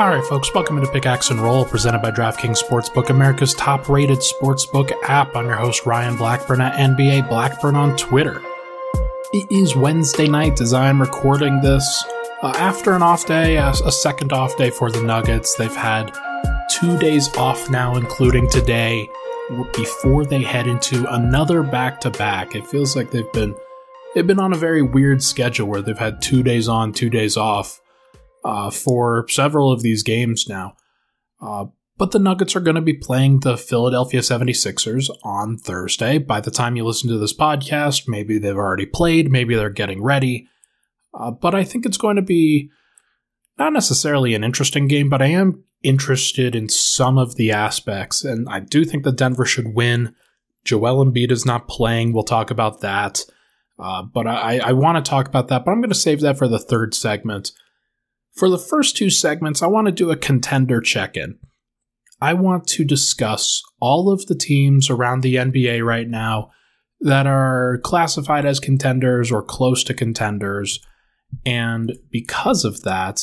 All right, folks, welcome to Pickaxe and Roll, presented by DraftKings Sportsbook, America's top rated sportsbook app. I'm your host, Ryan Blackburn at NBA Blackburn on Twitter. It is Wednesday night as I'm recording this. Uh, after an off day, a, a second off day for the Nuggets, they've had two days off now, including today, before they head into another back to back. It feels like they've been they've been on a very weird schedule where they've had two days on, two days off uh, for several of these games now. Uh, but the Nuggets are going to be playing the Philadelphia 76ers on Thursday. By the time you listen to this podcast, maybe they've already played, maybe they're getting ready. Uh, but I think it's going to be not necessarily an interesting game, but I am interested in some of the aspects. And I do think that Denver should win. Joel Embiid is not playing. We'll talk about that. Uh, but I, I want to talk about that, but I'm going to save that for the third segment. For the first two segments, I want to do a contender check in. I want to discuss all of the teams around the NBA right now that are classified as contenders or close to contenders. And because of that,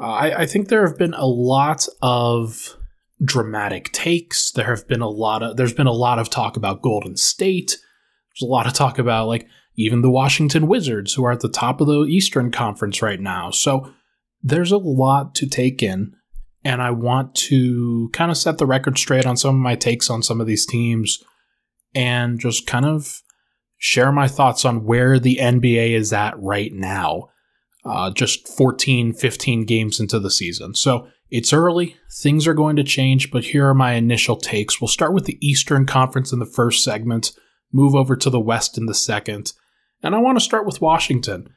I, I think there have been a lot of dramatic takes. There have been a lot of there's been a lot of talk about Golden State. There's a lot of talk about like even the Washington Wizards, who are at the top of the Eastern Conference right now. So there's a lot to take in, and I want to kind of set the record straight on some of my takes on some of these teams and just kind of share my thoughts on where the NBA is at right now. Uh, just 14, 15 games into the season. So it's early, things are going to change, but here are my initial takes. We'll start with the Eastern Conference in the first segment, move over to the West in the second, and I want to start with Washington.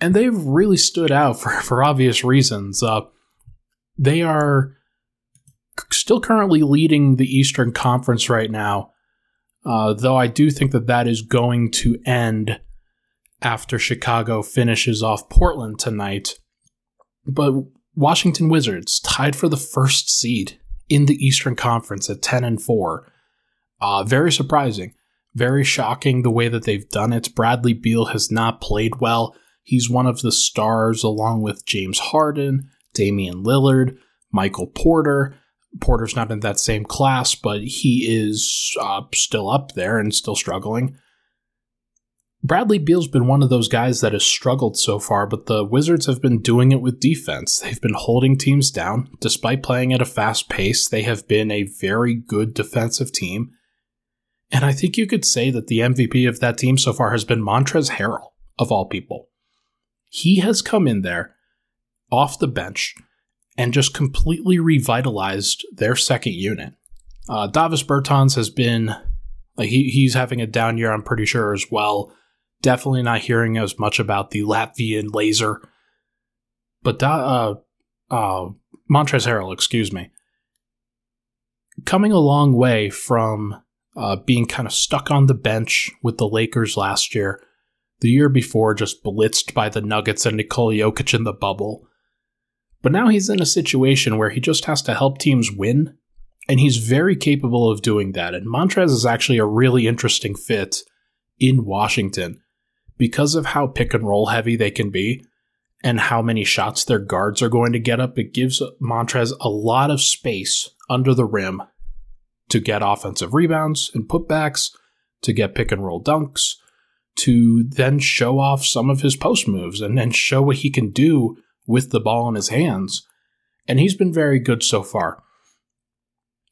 And they've really stood out for, for obvious reasons. Uh, they are still currently leading the Eastern Conference right now, uh, though I do think that that is going to end after Chicago finishes off Portland tonight. But Washington Wizards tied for the first seed in the Eastern Conference at 10 and 4. Uh, very surprising. Very shocking the way that they've done it. Bradley Beal has not played well. He's one of the stars along with James Harden, Damian Lillard, Michael Porter. Porter's not in that same class, but he is uh, still up there and still struggling. Bradley Beal's been one of those guys that has struggled so far, but the Wizards have been doing it with defense. They've been holding teams down. Despite playing at a fast pace, they have been a very good defensive team. And I think you could say that the MVP of that team so far has been Montrezl Harrell, of all people. He has come in there off the bench and just completely revitalized their second unit. Uh, Davis Bertans has been, like, he, he's having a down year, I'm pretty sure, as well. Definitely not hearing as much about the Latvian laser. But da, uh, uh, Montrezl Harrell, excuse me, coming a long way from uh, being kind of stuck on the bench with the Lakers last year. The year before, just blitzed by the Nuggets and Nikola Jokic in the bubble. But now he's in a situation where he just has to help teams win, and he's very capable of doing that. And Montrez is actually a really interesting fit in Washington because of how pick and roll heavy they can be and how many shots their guards are going to get up. It gives Montrez a lot of space under the rim to get offensive rebounds and putbacks, to get pick and roll dunks, to then show off some of his post moves and then show what he can do with the ball in his hands. And he's been very good so far.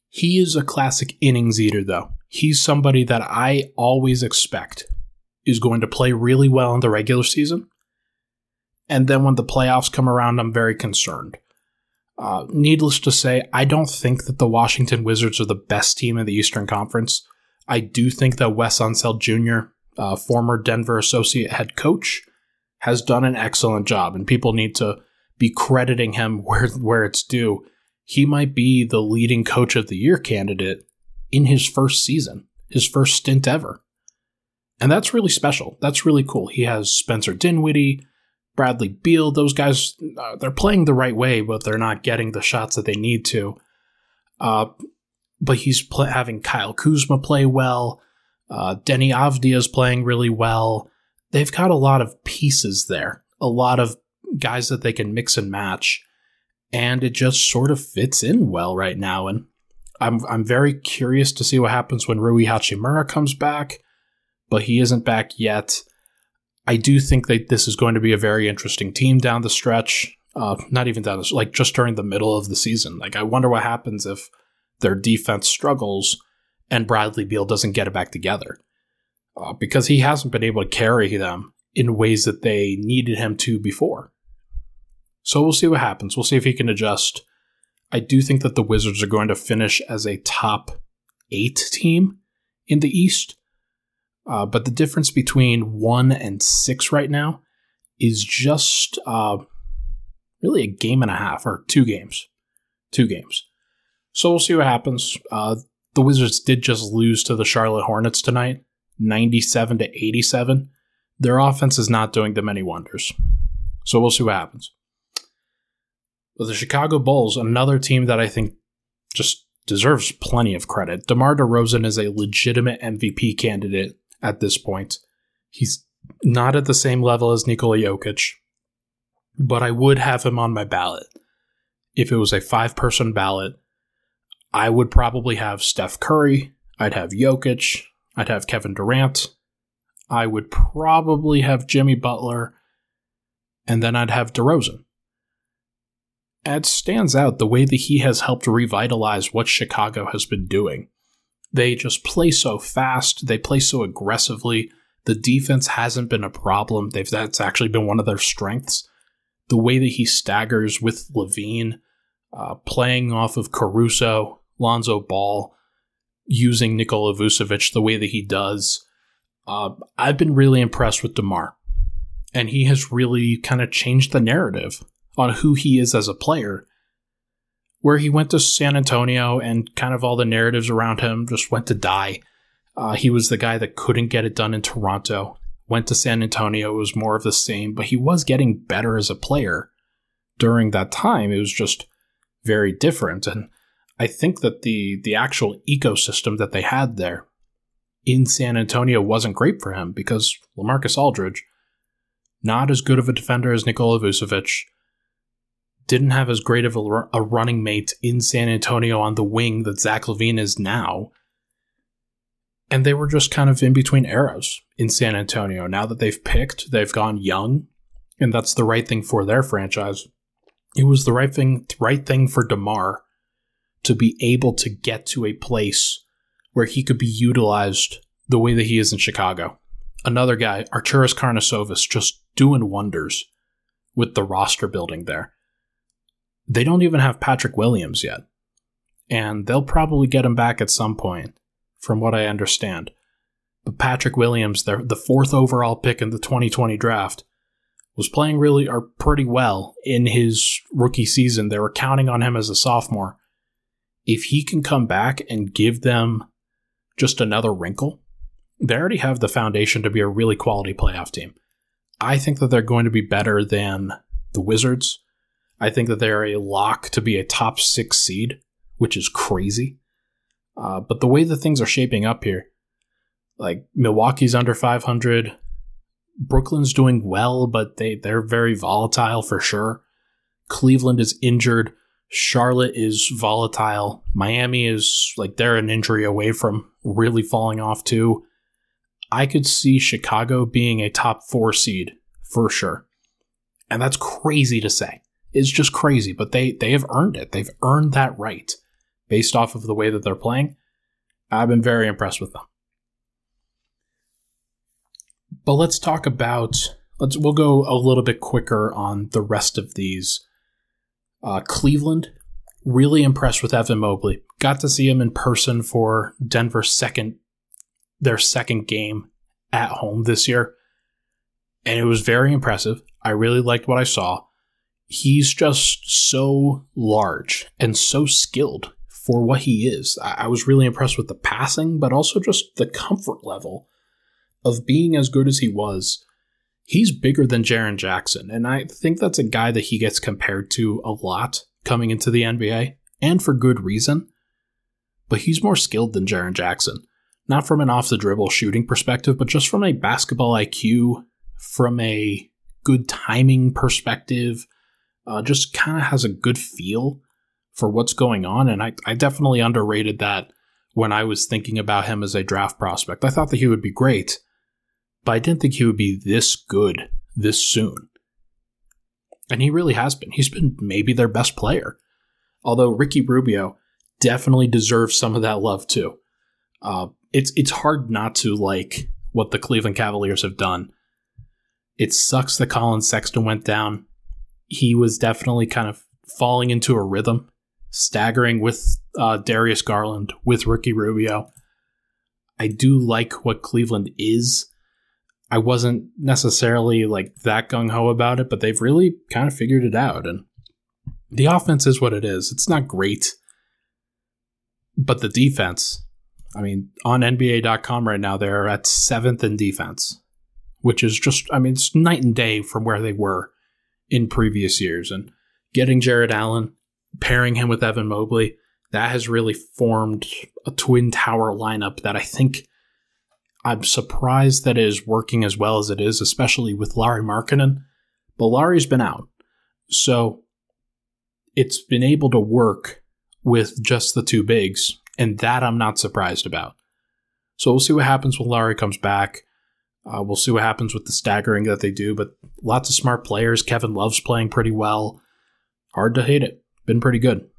He is a classic innings eater, though. He's somebody that I always expect is going to play really well in the regular season. And then when the playoffs come around, I'm very concerned. Uh, needless to say, I don't think that the Washington Wizards are the best team in the Eastern Conference. I do think that Wes Unseld Jr., uh, former Denver associate head coach, has done an excellent job, and people need to be crediting him where where it's due. He might be the leading coach of the year candidate in his first season, his first stint ever. And that's really special. That's really cool. He has Spencer Dinwiddie, Bradley Beal, those guys, uh, they're playing the right way, but they're not getting the shots that they need to. Uh, but he's pl- having Kyle Kuzma play well. Uh, Deni Avdija is playing really well. They've got a lot of pieces there, a lot of guys that they can mix and match. and it just sort of fits in well right now. And I'm I'm very curious to see what happens when Rui Hachimura comes back, but he isn't back yet. I do think that this is going to be a very interesting team down the stretch. Uh, not even down the like just during the middle of the season. Like I wonder what happens if their defense struggles and Bradley Beal doesn't get it back together uh, because he hasn't been able to carry them in ways that they needed him to before. So we'll see what happens. We'll see if he can adjust. I do think that the Wizards are going to finish as a top eight team in the East. Uh, but the difference between one and six right now is just uh, really a game and a half or two games. Two games. So we'll see what happens. Uh, the Wizards did just lose to the Charlotte Hornets tonight, 97 to 87. Their offense is not doing them any wonders. So we'll see what happens. But the Chicago Bulls, another team that I think just deserves plenty of credit. DeMar DeRozan is a legitimate MVP candidate at this point. He's not at the same level as Nikola Jokic, but I would have him on my ballot. If it was a five person ballot, I would probably have Steph Curry, I'd have Jokic, I'd have Kevin Durant, I would probably have Jimmy Butler, and then I'd have DeRozan. It stands out the way that he has helped revitalize what Chicago has been doing. They just play so fast, they play so aggressively. The defense hasn't been a problem. They've that's actually been one of their strengths. The way that he staggers with LaVine, uh, playing off of Caruso, Lonzo Ball, using Nikola Vucevic the way that he does. Uh, I've been really impressed with DeMar, and he has really kind of changed the narrative on who he is as a player. Where he went to San Antonio and kind of all the narratives around him just went to die. Uh, he was the guy that couldn't get it done in Toronto. Went to San Antonio, it was more of the same, but he was getting better as a player during that time. It was just very different. And I think that the the actual ecosystem that they had there in San Antonio wasn't great for him because LaMarcus Aldridge, not as good of a defender as Nikola Vucevic, didn't have as great of a, a running mate in San Antonio on the wing that Zach LaVine is now. And they were just kind of in between eras in San Antonio. Now that they've picked, they've gone young, and that's the right thing for their franchise. It was the right thing, right thing for DeMar to be able to get to a place where he could be utilized the way that he is in Chicago. Another guy, Arturas Karnisovas, just doing wonders with the roster building there. They don't even have Patrick Williams yet. And they'll probably get him back at some point, from what I understand. But Patrick Williams, the fourth overall pick in the 2020 draft, was playing really or pretty well in his rookie season. They were counting on him as a sophomore. If he can come back and give them just another wrinkle, they already have the foundation to be a really quality playoff team. I think that they're going to be better than the Wizards. I think that they're a lock to be a top six seed, which is crazy. Uh, but the way that things are shaping up here, like Milwaukee's under 500, Brooklyn's doing well, but they, they're very volatile for sure. Cleveland is injured. Charlotte is volatile. Miami is like they're an injury away from really falling off too. I could see Chicago being a top four seed for sure. And that's crazy to say. It's just crazy, but they, they have earned it. They've earned that right based off of the way that they're playing. I've been very impressed with them. But let's talk about let's we'll go a little bit quicker on the rest of these uh, Cleveland, really impressed with Evan Mobley. Got to see him in person for Denver's second, their second game at home this year, and it was very impressive. I really liked what I saw. He's just so large and so skilled for what he is. I, I was really impressed with the passing, but also just the comfort level of being as good as he was he's bigger than Jaren Jackson. And I think that's a guy that he gets compared to a lot coming into the NBA, and for good reason. But he's more skilled than Jaren Jackson. Not from an off the dribble shooting perspective, but just from a basketball IQ, from a good timing perspective, uh, just kind of has a good feel for what's going on. And I, I definitely underrated that when I was thinking about him as a draft prospect. I thought that he would be great, but I didn't think he would be this good this soon. And he really has been. He's been maybe their best player. Although Ricky Rubio definitely deserves some of that love too. Uh, it's it's hard not to like what the Cleveland Cavaliers have done. It sucks that Collin Sexton went down. He was definitely kind of falling into a rhythm, staggering with uh, Darius Garland, with Ricky Rubio. I do like what Cleveland is. I wasn't necessarily like that gung ho about it, but they've really kind of figured it out. And the offense is what it is. It's not great, but the defense, I mean, on NBA.com right now, they're at seventh in defense, which is just, I mean, it's night and day from where they were in previous years. And getting Jarrett Allen, pairing him with Evan Mobley, that has really formed a twin tower lineup that I think I'm surprised that it is working as well as it is, especially with Lauri Markkanen. But Lauri's been out. So it's been able to work with just the two bigs, and that I'm not surprised about. So we'll see what happens when Lauri comes back. Uh, we'll see what happens with the staggering that they do, but lots of smart players. Kevin Love's playing pretty well. Hard to hate it. Been pretty good.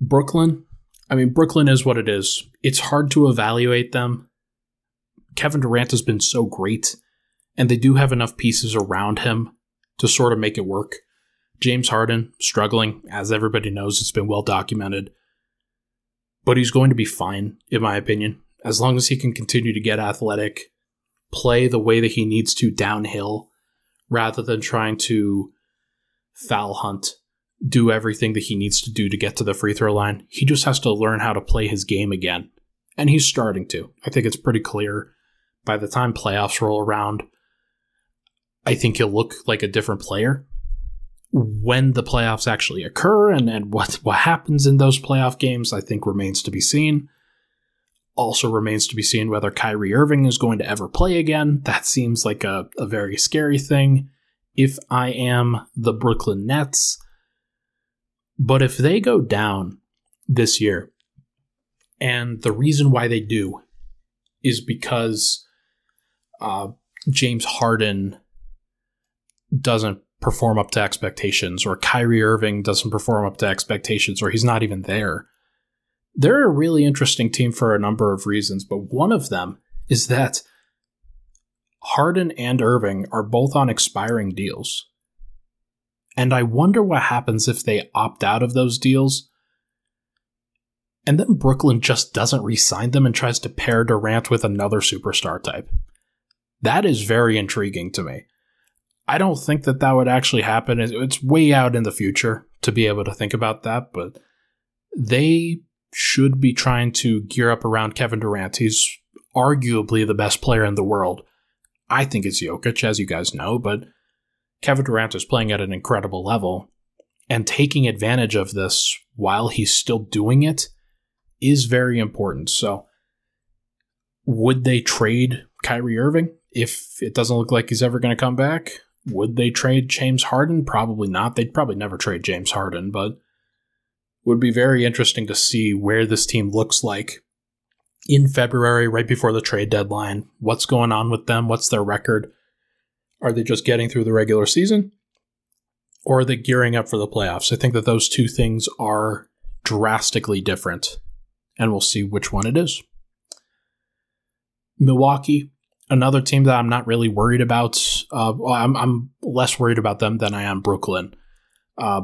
Brooklyn, I mean, Brooklyn is what it is. It's hard to evaluate them. Kevin Durant has been so great, and they do have enough pieces around him to sort of make it work. James Harden struggling, as everybody knows, it's been well documented. But he's going to be fine, in my opinion, as long as he can continue to get athletic, play the way that he needs to downhill, rather than trying to foul hunt do everything that he needs to do to get to the free throw line. He just has to learn how to play his game again. And he's starting to. I think it's pretty clear by the time playoffs roll around. I think he'll look like a different player when the playoffs actually occur and, and what, what happens in those playoff games, I think remains to be seen. Also remains to be seen whether Kyrie Irving is going to ever play again. That seems like a, a very scary thing. If I am the Brooklyn Nets, but if they go down this year, and the reason why they do is because uh, James Harden doesn't perform up to expectations, or Kyrie Irving doesn't perform up to expectations, or he's not even there. They're a really interesting team for a number of reasons, but one of them is that Harden and Irving are both on expiring deals. And I wonder what happens if they opt out of those deals. And then Brooklyn just doesn't re sign them and tries to pair Durant with another superstar type. That is very intriguing to me. I don't think that that would actually happen. It's way out in the future to be able to think about that, but they should be trying to gear up around Kevin Durant. He's arguably the best player in the world. I think it's Jokic, as you guys know, but Kevin Durant is playing at an incredible level, and taking advantage of this while he's still doing it is very important. So, would they trade Kyrie Irving if it doesn't look like he's ever going to come back? Would they trade James Harden? Probably not. They'd probably never trade James Harden, but would be very interesting to see where this team looks like in February, right before the trade deadline. What's going on with them? What's their record? Are they just getting through the regular season? Or are they gearing up for the playoffs? I think that those two things are drastically different, and we'll see which one it is. Milwaukee, another team that I'm not really worried about. Uh, I'm, I'm, less worried about them than I am Brooklyn. Uh,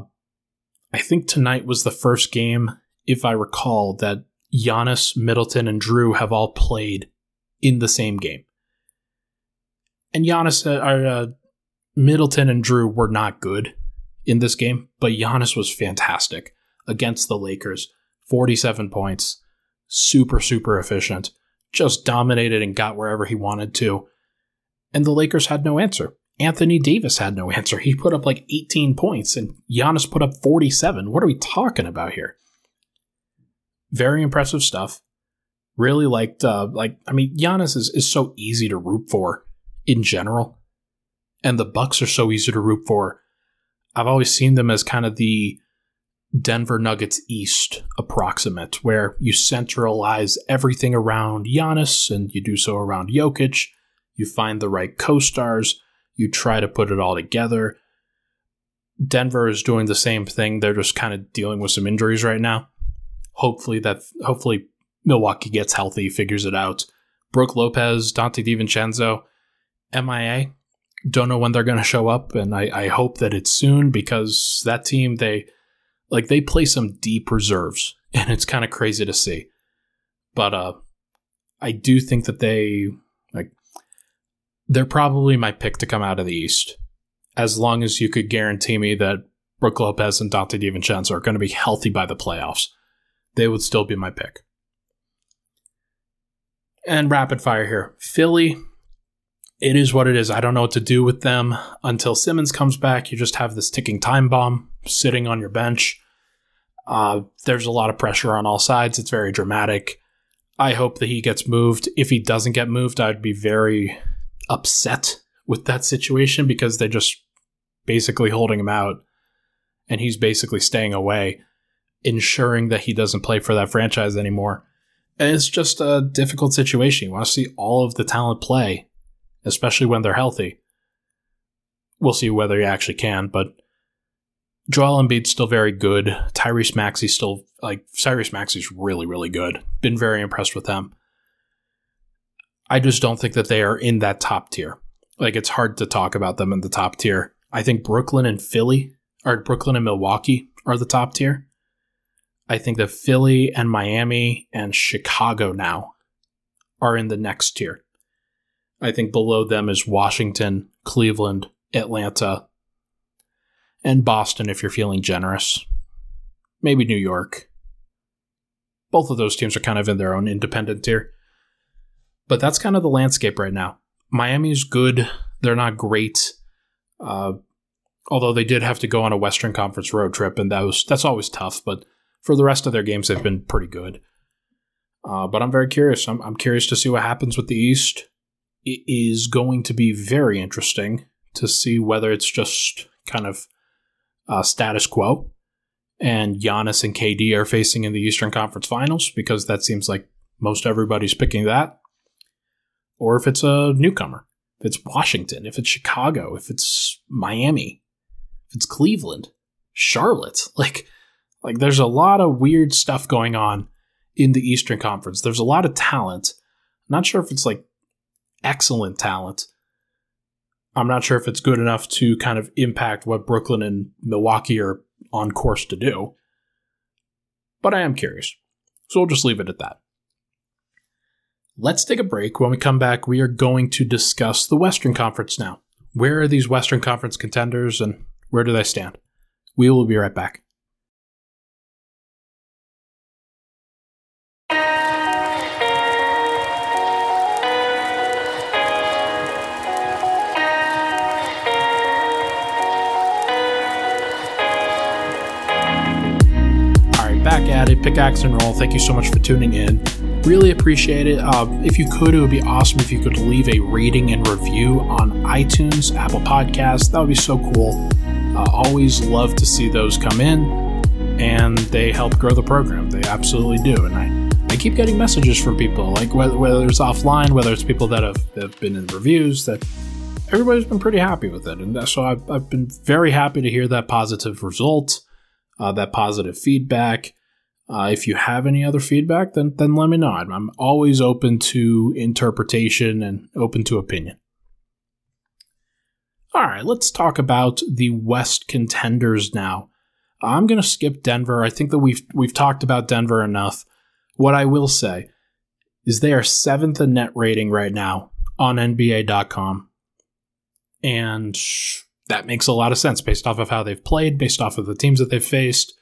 I think tonight was the first game, if I recall, that Giannis, Middleton, and Jrue have all played in the same game and Giannis, uh, uh, Middleton and Jrue were not good in this game, but Giannis was fantastic against the Lakers. 47 points, super, super efficient, just dominated and got wherever he wanted to. And the Lakers had no answer. Anthony Davis had no answer. He put up like 18 points, and Giannis put up 47. What are we talking about here? Very impressive stuff. Really liked, uh, like, I mean, Giannis is, is so easy to root for in general. and the Bucks are so easy to root for. I've always seen them as kind of the Denver Nuggets East approximate, where you centralize everything around Giannis and you do so around Jokic. You find the right co stars, you try to put it all together. Denver is doing the same thing. They're just kind of dealing with some injuries right now. Hopefully that hopefully Milwaukee gets healthy, figures it out. Brook Lopez, Donte DiVincenzo, MIA. Don't know when they're going to show up, and I, I hope that it's soon because that team they like they play some deep reserves, and it's kind of crazy to see. But uh, I do think that they like they're probably my pick to come out of the East, as long as you could guarantee me that Brook Lopez and Donte DiVincenzo are going to be healthy by the playoffs. They would still be my pick. And rapid fire here, Philly. It is what it is. I don't know what to do with them until Simmons comes back. You just have this ticking time bomb sitting on your bench. Uh, there's a lot of pressure on all sides. It's very dramatic. I hope that he gets moved. If he doesn't get moved, I'd be very upset with that situation because they're just basically holding him out and he's basically staying away, ensuring that he doesn't play for that franchise anymore. And it's just a difficult situation. You want to see all of the talent play, especially when they're healthy. We'll see whether he actually can, but Joel Embiid's still very good. Tyrese Maxey's still like Tyrese Maxey's really, really good. Been very impressed with them. I just don't think that they are in that top tier. Like it's hard to talk about them in the top tier. I think Brooklyn and Philly, or Brooklyn and Milwaukee, are the top tier. I think that Philly and Miami and Chicago now are in the next tier. I think below them is Washington, Cleveland, Atlanta, and Boston if you're feeling generous. Maybe New York. Both of those teams are kind of in their own independent tier. But that's kind of the landscape right now. Miami's good. They're not great. Uh, although they did have to go on a Western Conference road trip, and that was that's always tough. But for the rest of their games, they've been pretty good. Uh, but I'm very curious. I'm, I'm curious to see what happens with the East. It is going to be very interesting to see whether it's just kind of uh, status quo and Giannis and KD are facing in the Eastern Conference Finals because that seems like most everybody's picking that. Or if it's a newcomer, if it's Washington, if it's Chicago, if it's Miami, if it's Cleveland, Charlotte, like like there's a lot of weird stuff going on in the Eastern Conference. There's a lot of talent. I'm not sure if it's like excellent talent, I'm not sure if it's good enough to kind of impact what Brooklyn and Milwaukee are on course to do. But I am curious. So we'll just leave it at that. Let's take a break. When we come back, we are going to discuss the Western Conference now. Where are these Western Conference contenders and where do they stand? We will be right back. Pickaxe and Roll. Thank you so much for tuning in. Really appreciate it. Uh, if you could, it would be awesome if you could leave a rating and review on iTunes, Apple Podcasts. That would be so cool. Uh, always love to see those come in, and they help grow the program. They absolutely do. And I, I keep getting messages from people, like whether, whether it's offline, whether it's people that have, have been in reviews, that everybody's been pretty happy with it. And so I've, I've been very happy to hear that positive result, uh, that positive feedback. Uh, if you have any other feedback, then then let me know. I'm always open to interpretation and open to opinion. All right, let's talk about the West contenders now. I'm going to skip Denver. I think that we've we've talked about Denver enough. What I will say is they are seventh in net rating right now on NBA.com, and that makes a lot of sense based off of how they've played, based off of the teams that they've faced.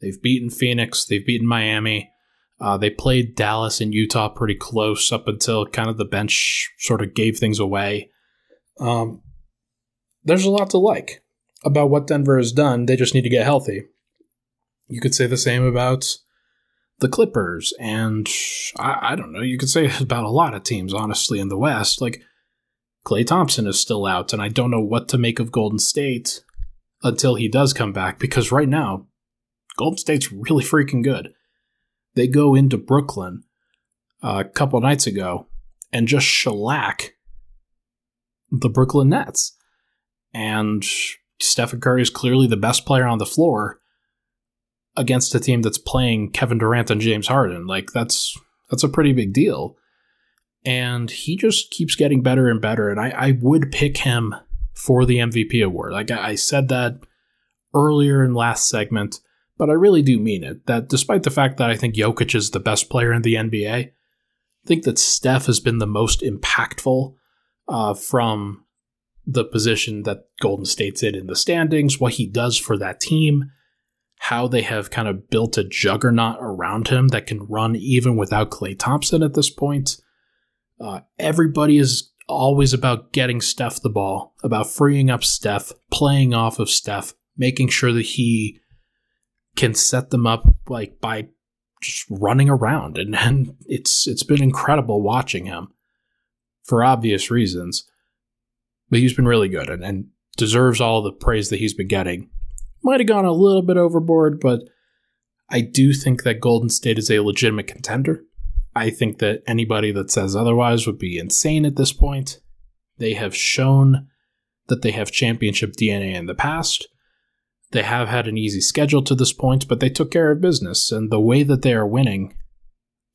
They've beaten Phoenix. They've beaten Miami. Uh, they played Dallas and Utah pretty close up until kind of the bench sort of gave things away. Um, there's a lot to like about what Denver has done. They just need to get healthy. You could say the same about the Clippers, and I, I don't know. You could say about a lot of teams, honestly, in the West. Like Klay Thompson is still out, and I don't know what to make of Golden State until he does come back because right now, Golden State's really freaking good. They go into Brooklyn uh, a couple nights ago and just shellac the Brooklyn Nets. And Stephen Curry is clearly the best player on the floor against a team that's playing Kevin Durant and James Harden. Like that's that's a pretty big deal. And he just keeps getting better and better. And I, I would pick him for the MVP award. Like I said that earlier in last segment, but I really do mean it. That despite the fact that I think Jokic is the best player in the NBA, I think that Steph has been the most impactful uh, from the position that Golden State's in in the standings, what he does for that team, how they have kind of built a juggernaut around him that can run even without Klay Thompson at this point. Uh, everybody is always about getting Steph the ball, about freeing up Steph, playing off of Steph, making sure that he can set them up like by just running around and, and it's it's been incredible watching him for obvious reasons. But he's been really good and, and deserves all the praise that he's been getting. Might have gone a little bit overboard, but I do think that Golden State is a legitimate contender. I think that anybody that says otherwise would be insane at this point. They have shown that they have championship DNA in the past. They have had an easy schedule to this point, but they took care of business. And the way that they are winning,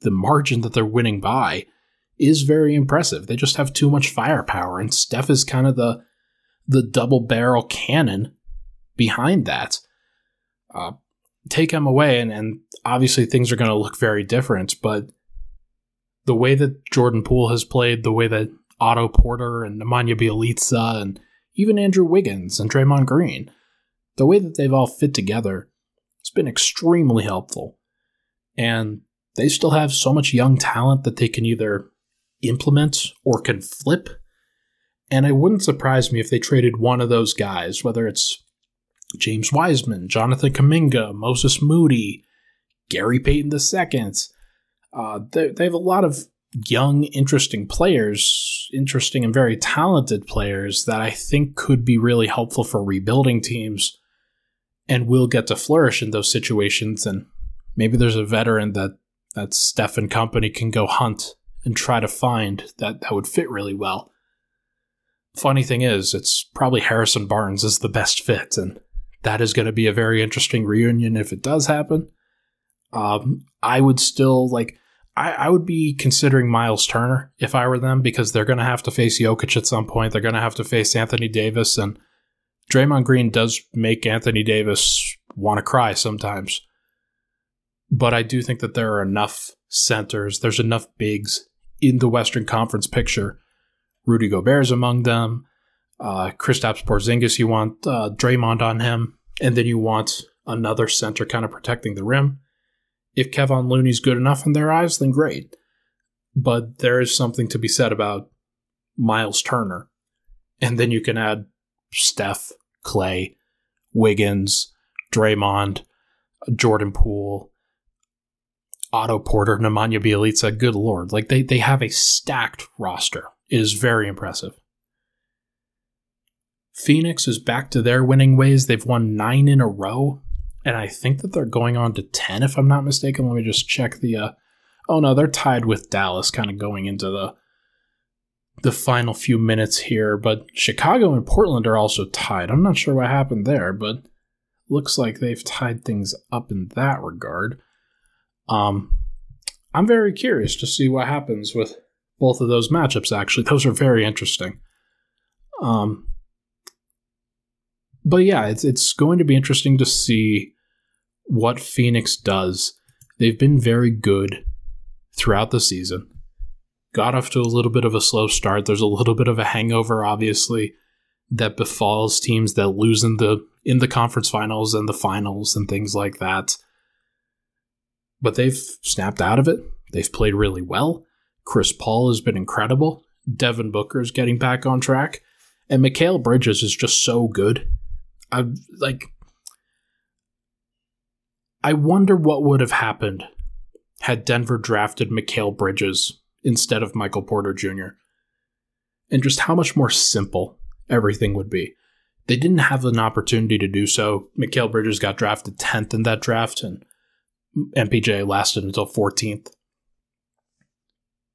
the margin that they're winning by, is very impressive. They just have too much firepower, and Steph is kind of the the double barrel cannon behind that. Uh, take him away, and, and obviously things are going to look very different. But the way that Jordan Poole has played, the way that Otto Porter and Nemanja Bjelica and even Andrew Wiggins and Draymond Green, the way that they've all fit together, has been extremely helpful. And they still have so much young talent that they can either implement or can flip. And it wouldn't surprise me if they traded one of those guys, whether it's James Wiseman, Jonathan Kuminga, Moses Moody, Gary Payton II. Uh, they, they have a lot of young, interesting players, interesting and very talented players that I think could be really helpful for rebuilding teams and will get to flourish in those situations. And maybe there's a veteran that that Steph and company can go hunt and try to find that that would fit really well. Funny thing is, it's probably Harrison Barnes is the best fit, and that is going to be a very interesting reunion if it does happen. Um, I would still like. I, I would be considering Miles Turner if I were them because they're going to have to face Jokic at some point. They're going to have to face Anthony Davis, and Draymond Green does make Anthony Davis want to cry sometimes. But I do think that there are enough centers, there's enough bigs in the Western Conference picture. Rudy Gobert's among them. Uh, Kristaps Porzingis, you want uh, Draymond on him, and then you want another center kind of protecting the rim. If Kevon Looney's good enough in their eyes, then great. But there is something to be said about Miles Turner, and then you can add Steph, Klay, Wiggins, Draymond, Jordan Poole, Otto Porter, Nemanja Bjelica, good lord. Like they, they have a stacked roster. It is very impressive. Phoenix is back to their winning ways. They've won nine in a row. And I think that they're going on to 10, if I'm not mistaken. Let me just check the. Uh, oh, no, they're tied with Dallas kind of going into the the final few minutes here. But Chicago and Portland are also tied. I'm not sure what happened there, but looks like they've tied things up in that regard. Um, I'm very curious to see what happens with both of those matchups. Actually, those are very interesting. Um, but yeah, it's it's going to be interesting to see what Phoenix does. They've been very good throughout the season. Got off to a little bit of a slow start. There's a little bit of a hangover, obviously, that befalls teams that lose in the in the conference finals and the finals and things like that but they've snapped out of it. They've played really well. Chris Paul has been incredible. Devin Booker is getting back on track. And Mikal Bridges is just so good. I like I wonder what would have happened had Denver drafted Mikal Bridges instead of Michael Porter Jr. and just how much more simple everything would be. They didn't have an opportunity to do so. Mikal Bridges got drafted 10th in that draft, and MPJ lasted until 14th.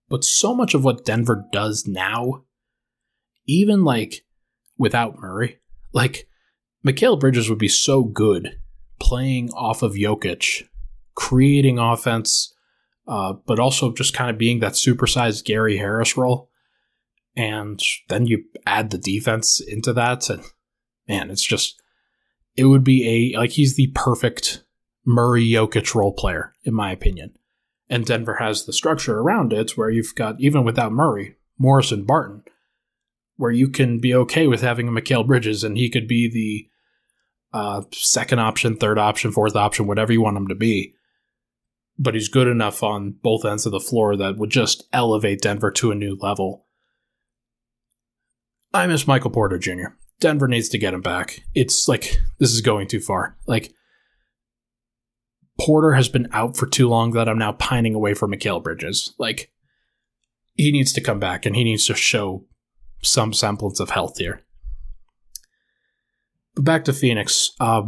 But so much of what Denver does now, even like without Murray, like Mikal Bridges would be so good playing off of Jokic, creating offense, uh, but also just kind of being that supersized Gary Harris role. And then you add the defense into that, and man, it's just it would be a like he's the perfect Murray Jokic role player, in my opinion. And Denver has the structure around it where you've got, even without Murray, Morris and Barton, where you can be okay with having a Mikal Bridges and he could be the uh, second option, third option, fourth option, whatever you want him to be. But he's good enough on both ends of the floor that would just elevate Denver to a new level. I miss Michael Porter Jr. Denver needs to get him back. It's like this is going too far. Like Porter has been out for too long that I'm now pining away for Mikal Bridges. Like he needs to come back and he needs to show some semblance of health here. But back to Phoenix. Uh,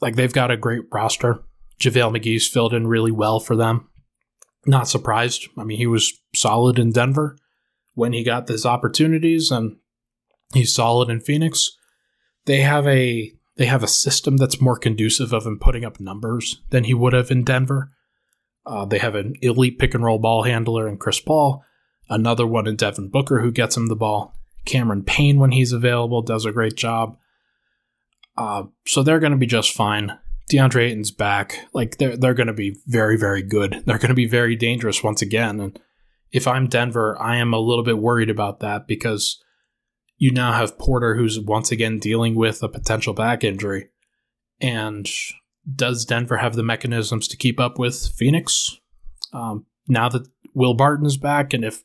like they've got a great roster. JaVale McGee's filled in really well for them. Not surprised. I mean, he was solid in Denver when he got these opportunities, and he's solid in Phoenix. They have a they have a system that's more conducive of him putting up numbers than he would have in Denver. Uh, they have an elite pick and roll ball handler in Chris Paul, another one in Devin Booker who gets him the ball. Cameron Payne, when he's available, does a great job. Uh, so they're going to be just fine. DeAndre Ayton's back. Like they're they're going to be very very good. They're going to be very dangerous once again. And if I'm Denver, I am a little bit worried about that because you now have Porter, who's once again dealing with a potential back injury. And does Denver have the mechanisms to keep up with Phoenix? Um, now that Will Barton is back, and if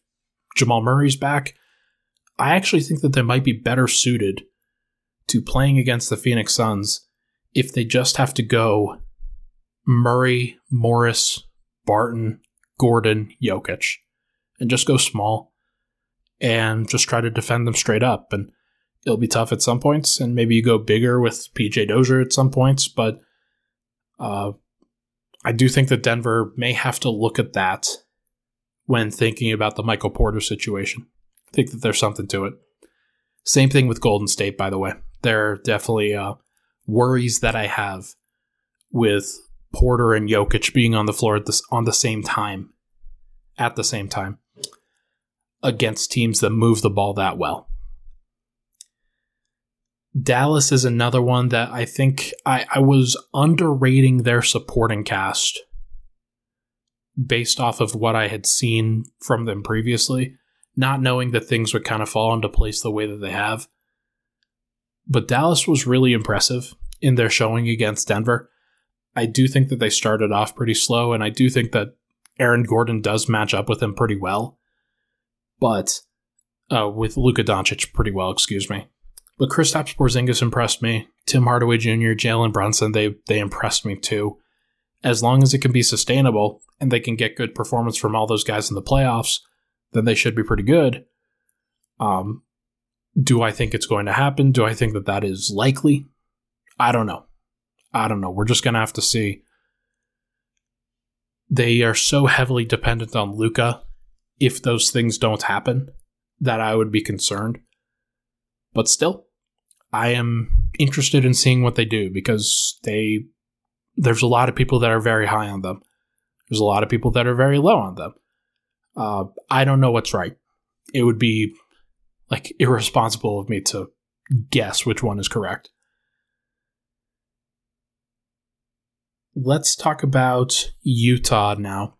Jamal Murray's back, I actually think that they might be better suited to playing against the Phoenix Suns if they just have to go Murray, Morris, Barton, Gordon, Jokic, and just go small and just try to defend them straight up. And it'll be tough at some points, and maybe you go bigger with PJ Dozier at some points, but uh, I do think that Denver may have to look at that when thinking about the Michael Porter situation. I think that there's something to it. Same thing with Golden State, by the way. They're definitely uh, worries that I have with Porter and Jokic being on the floor at this, on the same time. At the same time against teams that move the ball that well. Dallas is another one that I think I, I was underrating their supporting cast based off of what I had seen from them previously, not knowing that things would kind of fall into place the way that they have. But Dallas was really impressive in their showing against Denver. I do think that they started off pretty slow, and I do think that Aaron Gordon does match up with them pretty well but uh, with Luka Doncic pretty well, excuse me. But Kristaps Porzingis impressed me. Tim Hardaway Jr., Jalen Brunson, they they impressed me too. As long as it can be sustainable and they can get good performance from all those guys in the playoffs, then they should be pretty good. Um, do I think it's going to happen? Do I think that that is likely? I don't know. I don't know. We're just gonna have to see. They are so heavily dependent on Luka. if those things don't happen that I would be concerned. But still, I am interested in seeing what they do because they there's a lot of people that are very high on them. There's a lot of people that are very low on them. Uh, I don't know what's right. It would be like irresponsible of me to guess which one is correct. Let's talk about Utah now.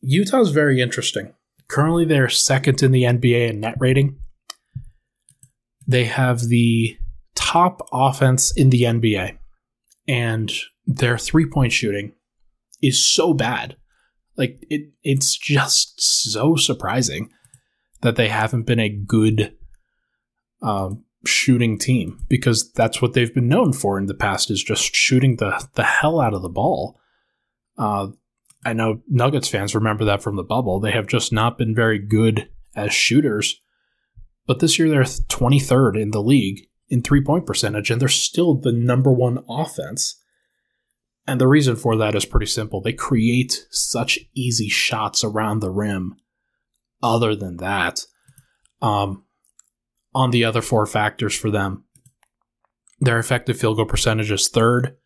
Utah is very interesting. Currently, they're second in the NBA in net rating. They have the top offense in the NBA, and their three point shooting is so bad. Like it, it's just so surprising that they haven't been a good um, shooting team because that's what they've been known for in the past is just shooting the the hell out of the ball. Uh, I know Nuggets fans remember that from the bubble. They have just not been very good as shooters. But this year they're 23rd in the league in three point percentage, and they're still the number one offense. And the reason for that is pretty simple. They create such easy shots around the rim. Other than that, um, on the other four factors for them, their effective field goal percentage is third,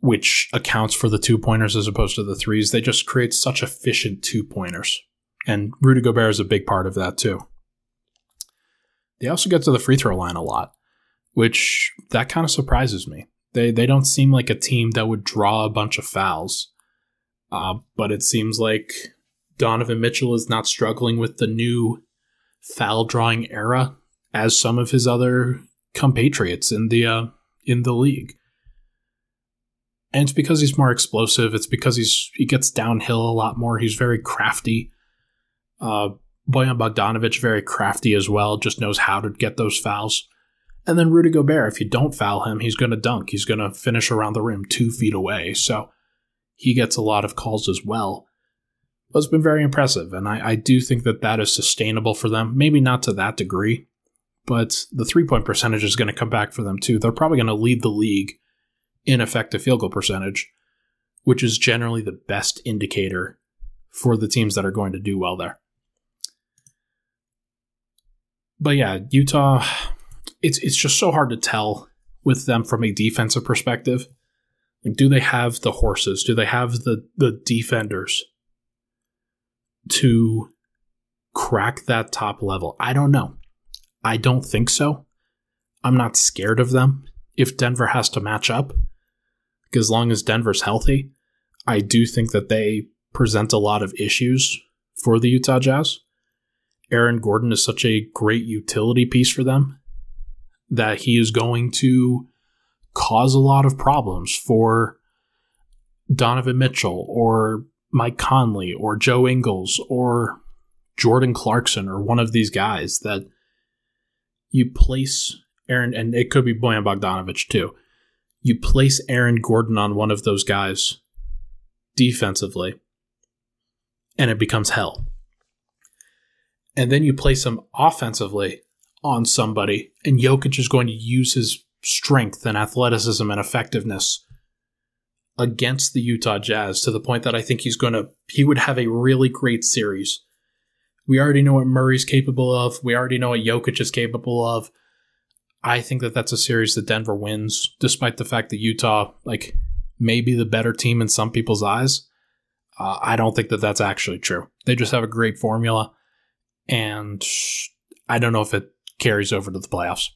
which accounts for the two pointers as opposed to the threes. They just create such efficient two pointers. And Rudy Gobert is a big part of that too. They also get to the free throw line a lot, which that kind of surprises me. They they don't seem like a team that would draw a bunch of fouls, uh, but it seems like Donovan Mitchell is not struggling with the new foul drawing era as some of his other compatriots in the uh, in the league. And it's because he's more explosive. It's because he's he gets downhill a lot more. He's very crafty. Uh, Bojan Bogdanovic very crafty as well. Just knows how to get those fouls. And then Rudy Gobert, if you don't foul him, he's going to dunk. He's going to finish around the rim two feet away. So he gets a lot of calls as well. But it's been very impressive. And I, I do think that that is sustainable for them. Maybe not to that degree, but the three point percentage is going to come back for them too. They're probably going to lead the league in effective field goal percentage, which is generally the best indicator for the teams that are going to do well there. But yeah, Utah it's it's just so hard to tell with them from a defensive perspective. Do they have the horses? Do they have the the defenders to crack that top level? I don't know. I don't think so. I'm not scared of them if Denver has to match up. As long as Denver's healthy, I do think that they present a lot of issues for the Utah Jazz. Aaron Gordon is such a great utility piece for them that he is going to cause a lot of problems for Donovan Mitchell or Mike Conley or Joe Ingles or Jordan Clarkson or one of these guys that you place Aaron, and it could be Bojan Bogdanovic too. You place Aaron Gordon on one of those guys defensively, and it becomes hell. And then you place him offensively, on somebody, and Jokic is going to use his strength and athleticism and effectiveness against the Utah Jazz to the point that I think he's going to he would have a really great series. We already know what Murray's capable of. We already know what Jokic is capable of. I think that that's a series that Denver wins, despite the fact that Utah like may be the better team in some people's eyes. Uh, I don't think that that's actually true. They just have a great formula, and I don't know if it carries over to the playoffs.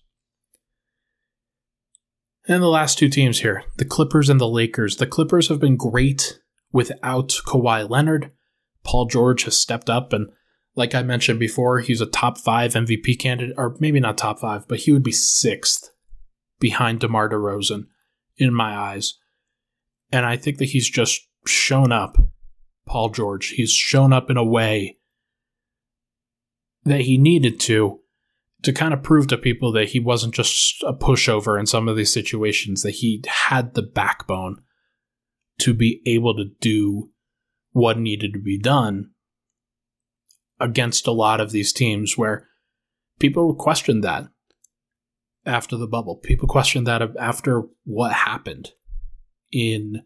And the last two teams here, the Clippers and the Lakers. The Clippers have been great without Kawhi Leonard. Paul George has stepped up, and like I mentioned before, he's a top five MVP candidate, or maybe not top five, but he would be sixth behind DeMar DeRozan in my eyes. And I think that he's just shown up, Paul George. He's shown up in a way that he needed to to kind of prove to people that he wasn't just a pushover in some of these situations, that he had the backbone to be able to do what needed to be done against a lot of these teams where people questioned that after the bubble. People questioned that after what happened in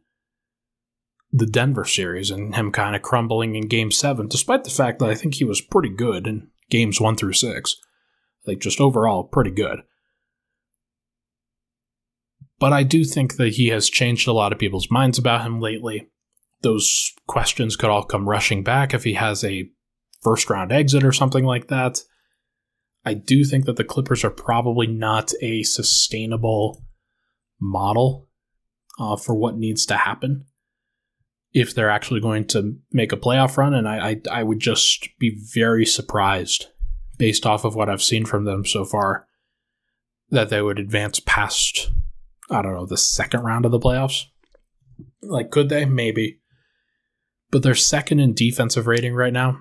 the Denver series and him kind of crumbling in game seven, despite the fact that I think he was pretty good in games one through six. Like, just overall, pretty good. But I do think that he has changed a lot of people's minds about him lately. Those questions could all come rushing back if he has a first round exit or something like that. I do think that the Clippers are probably not a sustainable model uh, for what needs to happen if they're actually going to make a playoff run. And I, I, I would just be very surprised based off of what I've seen from them so far, that they would advance past, I don't know, the second round of the playoffs. Like, could they? Maybe. But they're second in defensive rating right now.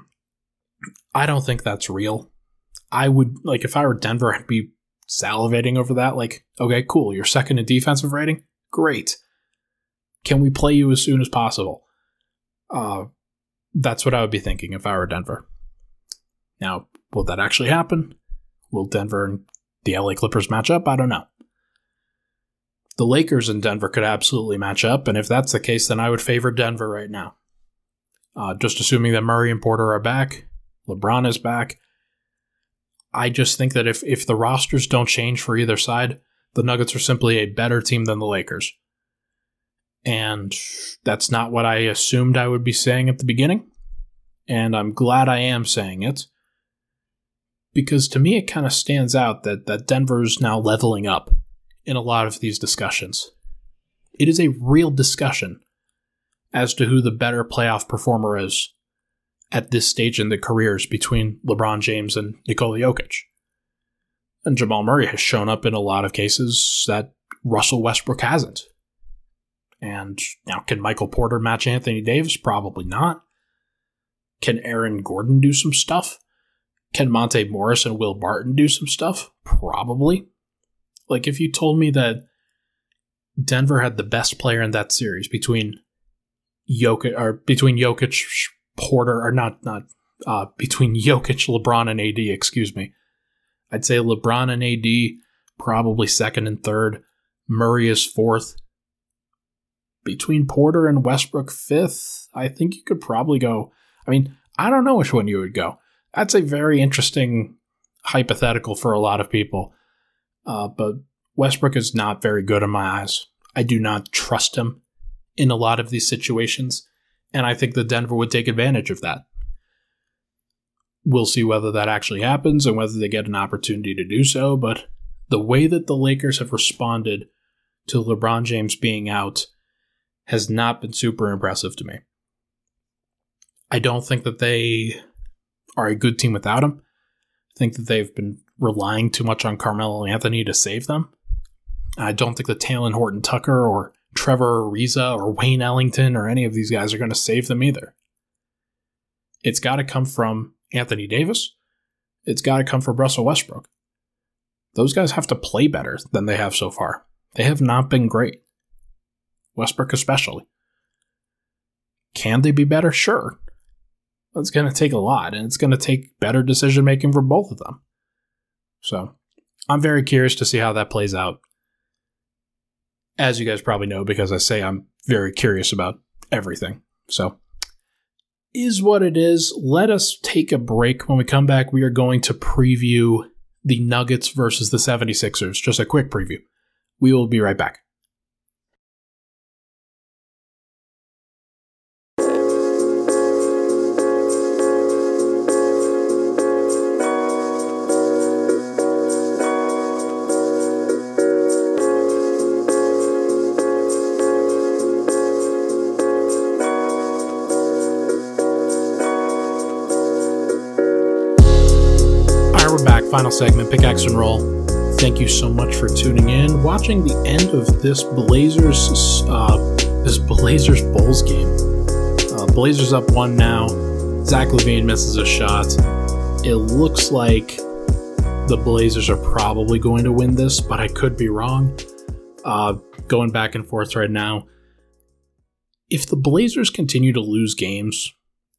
I don't think that's real. I would, like, if I were Denver, I'd be salivating over that. Like, okay, cool. You're second in defensive rating? Great. Can we play you as soon as possible? Uh, that's what I would be thinking if I were Denver. Now, Will that actually happen? Will Denver and the LA Clippers match up? I don't know. The Lakers and Denver could absolutely match up, and if that's the case, then I would favor Denver right now. Uh, just assuming that Murray and Porter are back, LeBron is back. I just think that if, if the rosters don't change for either side, the Nuggets are simply a better team than the Lakers. And that's not what I assumed I would be saying at the beginning. And I'm glad I am saying it. Because to me, it kind of stands out that, that Denver's now leveling up in a lot of these discussions. It is a real discussion as to who the better playoff performer is at this stage in the careers between LeBron James and Nikola Jokic. And Jamal Murray has shown up in a lot of cases that Russell Westbrook hasn't. And now, can Michael Porter match Anthony Davis? Probably not. Can Aaron Gordon do some stuff? Can Monte Morris and Will Barton do some stuff? Probably. Like, if you told me that Denver had the best player in that series between Jokic or between Jokic, Porter, or not not uh, between Jokic, LeBron, and AD. Excuse me. I'd say LeBron and AD probably second and third. Murray is fourth. Between Porter and Westbrook fifth, I think you could probably go. I mean, I don't know which one you would go. That's a very interesting hypothetical for a lot of people. Uh, but Westbrook is not very good in my eyes. I do not trust him in a lot of these situations, and I think that Denver would take advantage of that. We'll see whether that actually happens and whether they get an opportunity to do so, but the way that the Lakers have responded to LeBron James being out has not been super impressive to me. I don't think that they are a good team without him. I think that they've been relying too much on Carmelo Anthony to save them. I don't think that Talen Horton Tucker or Trevor Ariza or Wayne Ellington or any of these guys are going to save them either. It's got to come from Anthony Davis. It's got to come from Russell Westbrook. Those guys have to play better than they have so far. They have not been great. Westbrook, especially. Can they be better? Sure. It's going to take a lot, and it's going to take better decision making for both of them. So, I'm very curious to see how that plays out. As you guys probably know, because I say I'm very curious about everything. So, is what it is. Let us take a break. When we come back, we are going to preview the Nuggets versus the 76ers. Just a quick preview. We will be right back. Final segment, pickaxe and roll. Thank you so much for tuning in, watching the end of this Blazers uh, this Blazers Bulls game. Uh, Blazers up one now. Zach LaVine misses a shot. It looks like the Blazers are probably going to win this, but I could be wrong. Uh, going back and forth right now. If the Blazers continue to lose games,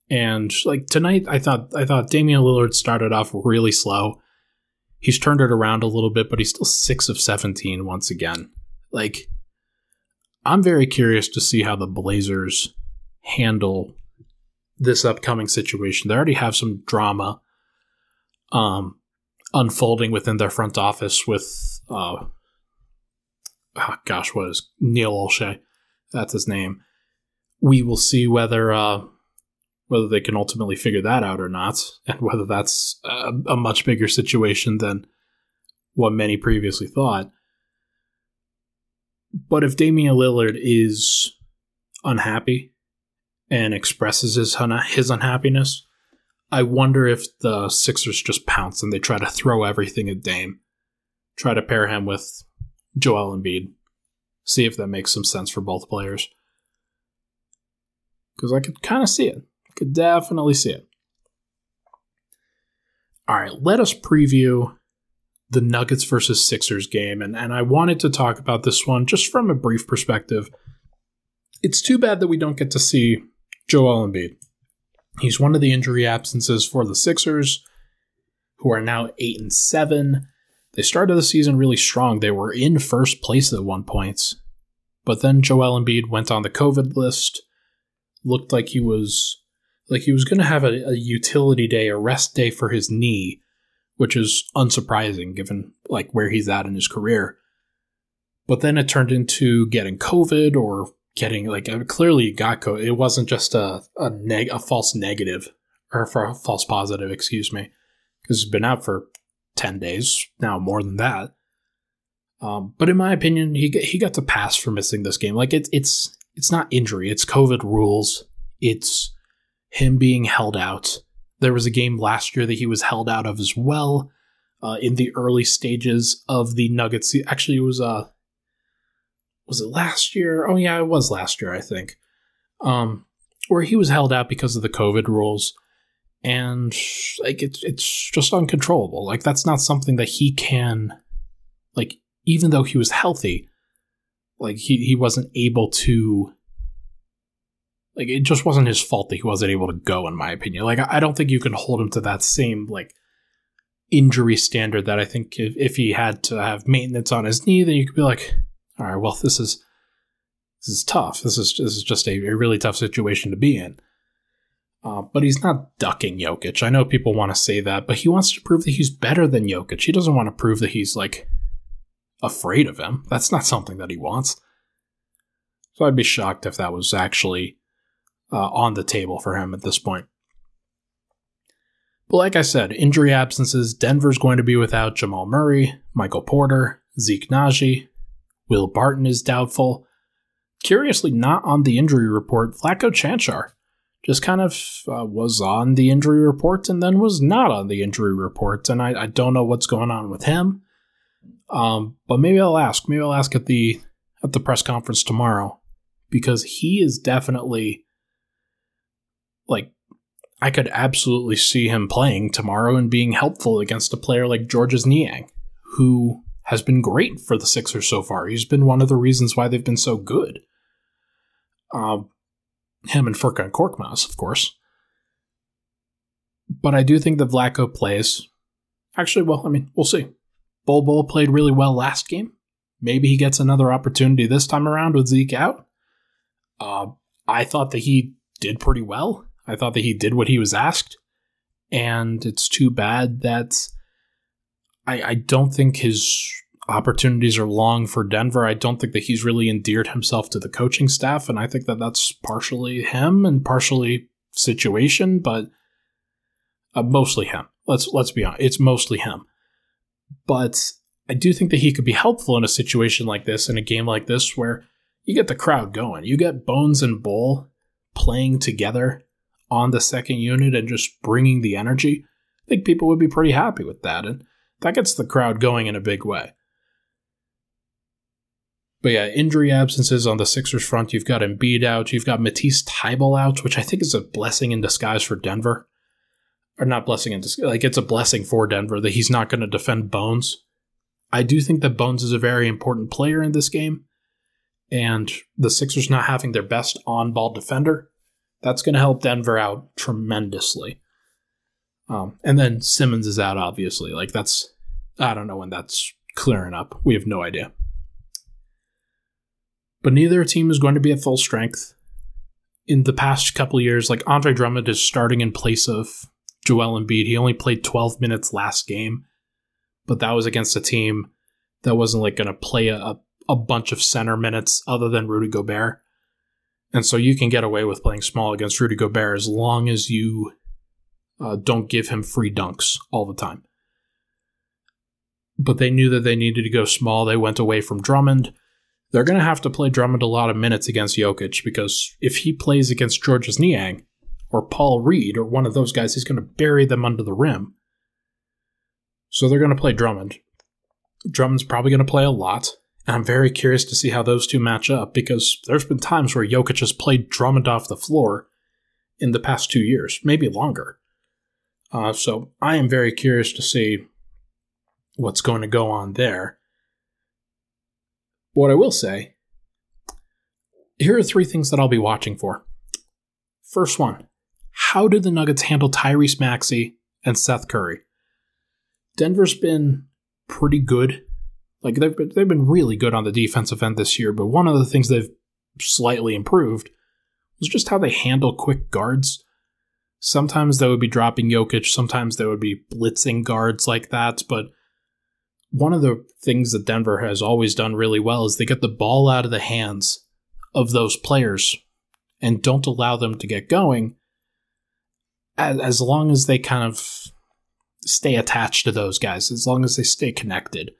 and like tonight, I thought I thought Damian Lillard started off really slow. He's turned it around a little bit, but he's still six of 17 once again. Like, I'm very curious to see how the Blazers handle this upcoming situation. They already have some drama um, unfolding within their front office with, uh, oh gosh, what is Neil Olshey? That's his name. We will see whether uh, whether they can ultimately figure that out or not, and whether that's a, a much bigger situation than what many previously thought. But if Damian Lillard is unhappy and expresses his his unhappiness, I wonder if the Sixers just pounce and they try to throw everything at Dame, try to pair him with Joel Embiid, see if that makes some sense for both players. Because I could kind of see it. Could definitely see it. All right, let us preview the Nuggets versus Sixers game. And, and I wanted to talk about this one just from a brief perspective. It's too bad that we don't get to see Joel Embiid. He's one of the injury absences for the Sixers. who are now 8 and 7. They started the season really strong. They were in first place at one point. But then Joel Embiid went on the COVID list. Looked like he was like he was going to have a, a utility day, a rest day for his knee, which is unsurprising given like where he's at in his career. But then it turned into getting COVID or getting like clearly got COVID. It wasn't just a a, neg- a false negative or for a false positive, excuse me, because he's been out for ten days now, more than that. Um, but in my opinion, he he got to pass for missing this game. Like it's it's it's not injury, it's COVID rules. It's him being held out. There was a game last year that he was held out of as well. Uh, in the early stages of the Nuggets, actually, it was uh, was it last year? Oh yeah, it was last year, I think. Um, where he was held out because of the COVID rules, and like it's it's just uncontrollable. Like that's not something that he can, like even though he was healthy, like he he wasn't able to. Like it just wasn't his fault that he wasn't able to go, in my opinion. Like I don't think you can hold him to that same like injury standard that I think if, if he had to have maintenance on his knee, then you could be like, all right, well, this is this is tough. This is this is just a, a really tough situation to be in. Uh, but he's not ducking Jokic. I know people want to say that, but he wants to prove that he's better than Jokic. He doesn't want to prove that he's like afraid of him. That's not something that he wants. So I'd be shocked if that was actually uh, on the table for him at this point. But like I said, injury absences, Denver's going to be without Jamal Murray, Michael Porter, Zeke Nnaji, Will Barton is doubtful. Curiously, not on the injury report, Vlatko Cancar just kind of uh, was on the injury report and then was not on the injury report, and I, I don't know what's going on with him. Um, but maybe I'll ask. Maybe I'll ask at the at the press conference tomorrow because he is definitely like I could absolutely see him playing tomorrow and being helpful against a player like Georges Niang, who has been great for the Sixers so far. He's been one of the reasons why they've been so good. Um, him and Furkan Korkmaz, of course. But I do think that Vlatko plays. Actually, well, I mean, we'll see. Bol Bol played really well last game. Maybe he gets another opportunity this time around with Zeke out. Uh, I thought that he did pretty well. I thought that he did what he was asked. And it's too bad that I, I don't think his opportunities are long for Denver. I don't think that he's really endeared himself to the coaching staff, and I think that that's partially him and partially situation, but uh, mostly him. Let's let's be honest, it's mostly him. But I do think that he could be helpful in a situation like this, in a game like this, where you get the crowd going. You get Bones and Bull playing together on the second unit and just bringing the energy. I think people would be pretty happy with that, and that gets the crowd going in a big way. But yeah, injury absences on the Sixers front. You've got Embiid out. You've got Matisse Thybulle out, which I think is a blessing in disguise for Denver. Or not blessing in disguise. Like, it's a blessing for Denver that he's not going to defend Bones. I do think that Bones is a very important player in this game. And the Sixers not having their best on ball defender, that's going to help Denver out tremendously. Um, and then Simmons is out, obviously. Like, that's I don't know when that's clearing up. We have no idea. But neither team is going to be at full strength. In the past couple years, like Andre Drummond is starting in place of Joel Embiid. He only played 12 minutes last game, but that was against a team that wasn't like going to play a, a bunch of center minutes other than Rudy Gobert. And so you can get away with playing small against Rudy Gobert as long as you uh, don't give him free dunks all the time but they knew that they needed to go small. They went away from Drummond. They're going to have to play Drummond a lot of minutes against Jokic because if he plays against Georges Niang or Paul Reed or one of those guys, he's going to bury them under the rim. So they're going to play Drummond. Drummond's probably going to play a lot. And I'm very curious to see how those two match up because there's been times where Jokic has played Drummond off the floor in the past two years, maybe longer. Uh, so I am very curious to see what's going to go on there. What I will say here are three things that I'll be watching for. First one, how did the Nuggets handle Tyrese Maxey and Seth Curry? Denver's been pretty good. Like they've been, they've been really good on the defensive end this year, but one of the things they've slightly improved was just how they handle quick guards. Sometimes they would be dropping Jokic, sometimes they would be blitzing guards like that, but one of the things that Denver has always done really well is they get the ball out of the hands of those players and don't allow them to get going as, as long as they kind of stay attached to those guys, as long as they stay connected.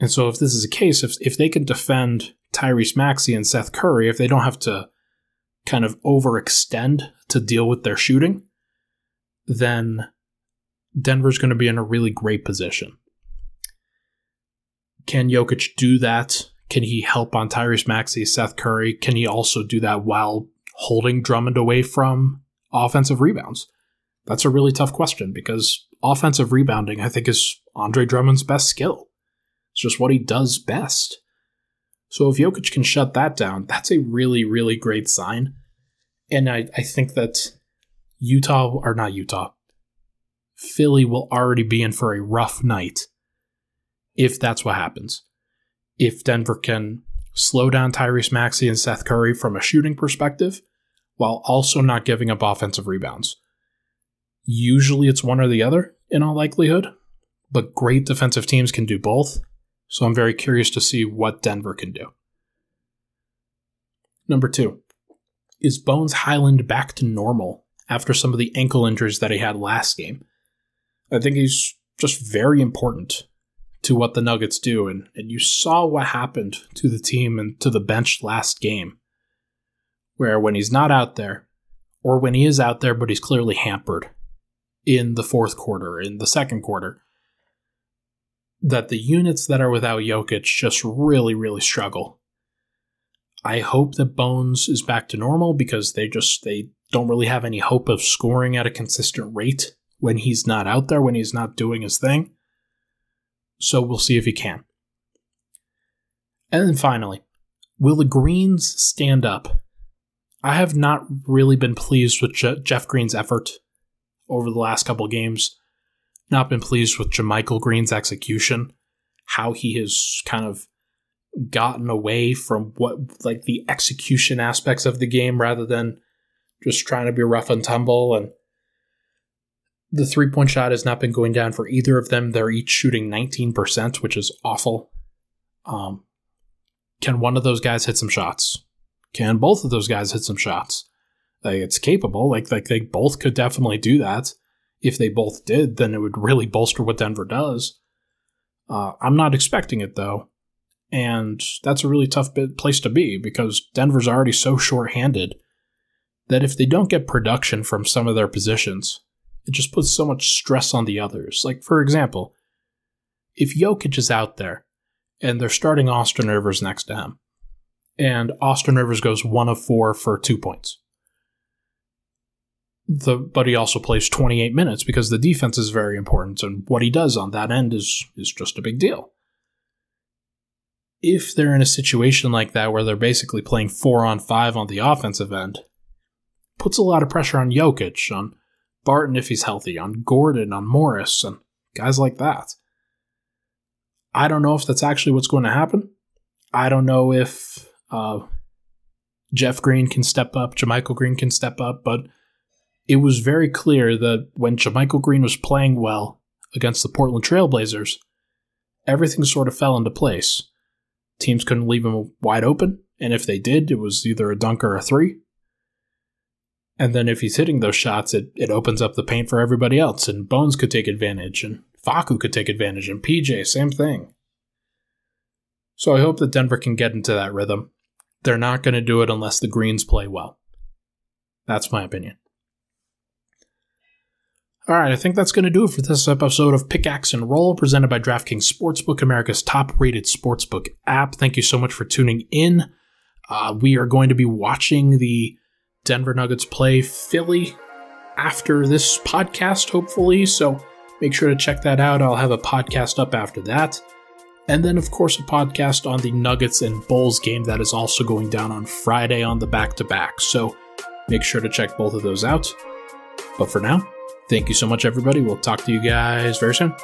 And so, if this is a case, if, if they can defend Tyrese Maxey and Seth Curry, if they don't have to kind of overextend to deal with their shooting, then Denver's going to be in a really great position. Can Jokic do that? Can he help on Tyrese Maxey, Seth Curry? Can he also do that while holding Drummond away from offensive rebounds? That's a really tough question because offensive rebounding, I think, is Andre Drummond's best skill. It's just what he does best. So if Jokic can shut that down, that's a really, really great sign. And I, I think that Utah, or not Utah, Philly will already be in for a rough night if that's what happens. If Denver can slow down Tyrese Maxey and Seth Curry from a shooting perspective, while also not giving up offensive rebounds. Usually it's one or the other, in all likelihood, but great defensive teams can do both, so I'm very curious to see what Denver can do. Number two, is Bones Hyland back to normal after some of the ankle injuries that he had last game? I think he's just very important to what the Nuggets do, and, and you saw what happened to the team and to the bench last game, where when he's not out there, or when he is out there but he's clearly hampered in the fourth quarter, in the second quarter, that the units that are without Jokic just really, really struggle. I hope that Bones is back to normal because they just they don't really have any hope of scoring at a consistent rate when he's not out there, when he's not doing his thing. So we'll see if he can. And then finally, will the Greens stand up? I have not really been pleased with Je- Jeff Green's effort over the last couple games not been pleased with JaMychal Green's execution, how he has kind of gotten away from what like the execution aspects of the game rather than just trying to be rough and tumble and the three point shot has not been going down for either of them. They're each shooting 19%, which is awful. Um, can one of those guys hit some shots? Can both of those guys hit some shots? Like it's capable. Like like they both could definitely do that if they both did, then it would really bolster what Denver does. Uh, I'm not expecting it though, and that's a really tough bit, place to be because Denver's already so short-handed that if they don't get production from some of their positions, it just puts so much stress on the others. Like for example, if Jokic is out there and they're starting Austin Rivers next to him, and Austin Rivers goes one of four for two points the but he also plays 28 minutes because the defense is very important and what he does on that end is is just a big deal. If they're in a situation like that where they're basically playing 4 on 5 on the offensive end, puts a lot of pressure on Jokic, on Barton if he's healthy, on Gordon, on Morris and guys like that. I don't know if that's actually what's going to happen. I don't know if uh, Jeff Green can step up, JaMychal Green can step up, but it was very clear that when JaMychal Green was playing well against the Portland Trailblazers, everything sort of fell into place. Teams couldn't leave him wide open, and if they did, it was either a dunk or a three. And then if he's hitting those shots, it, it opens up the paint for everybody else, and Bones could take advantage, and Facu could take advantage, and PJ, same thing. So I hope that Denver can get into that rhythm. They're not going to do it unless the Greens play well. That's my opinion. All right, I think that's going to do it for this episode of Pickaxe and Roll, presented by DraftKings Sportsbook, America's top rated sportsbook app. Thank you so much for tuning in. Uh, we are going to be watching the Denver Nuggets play Philly after this podcast, hopefully. So make sure to check that out. I'll have a podcast up after that. And then, of course, a podcast on the Nuggets and Bulls game that is also going down on Friday on the back to back. So make sure to check both of those out. But for now, Thank you so much, everybody. We'll talk to you guys very soon.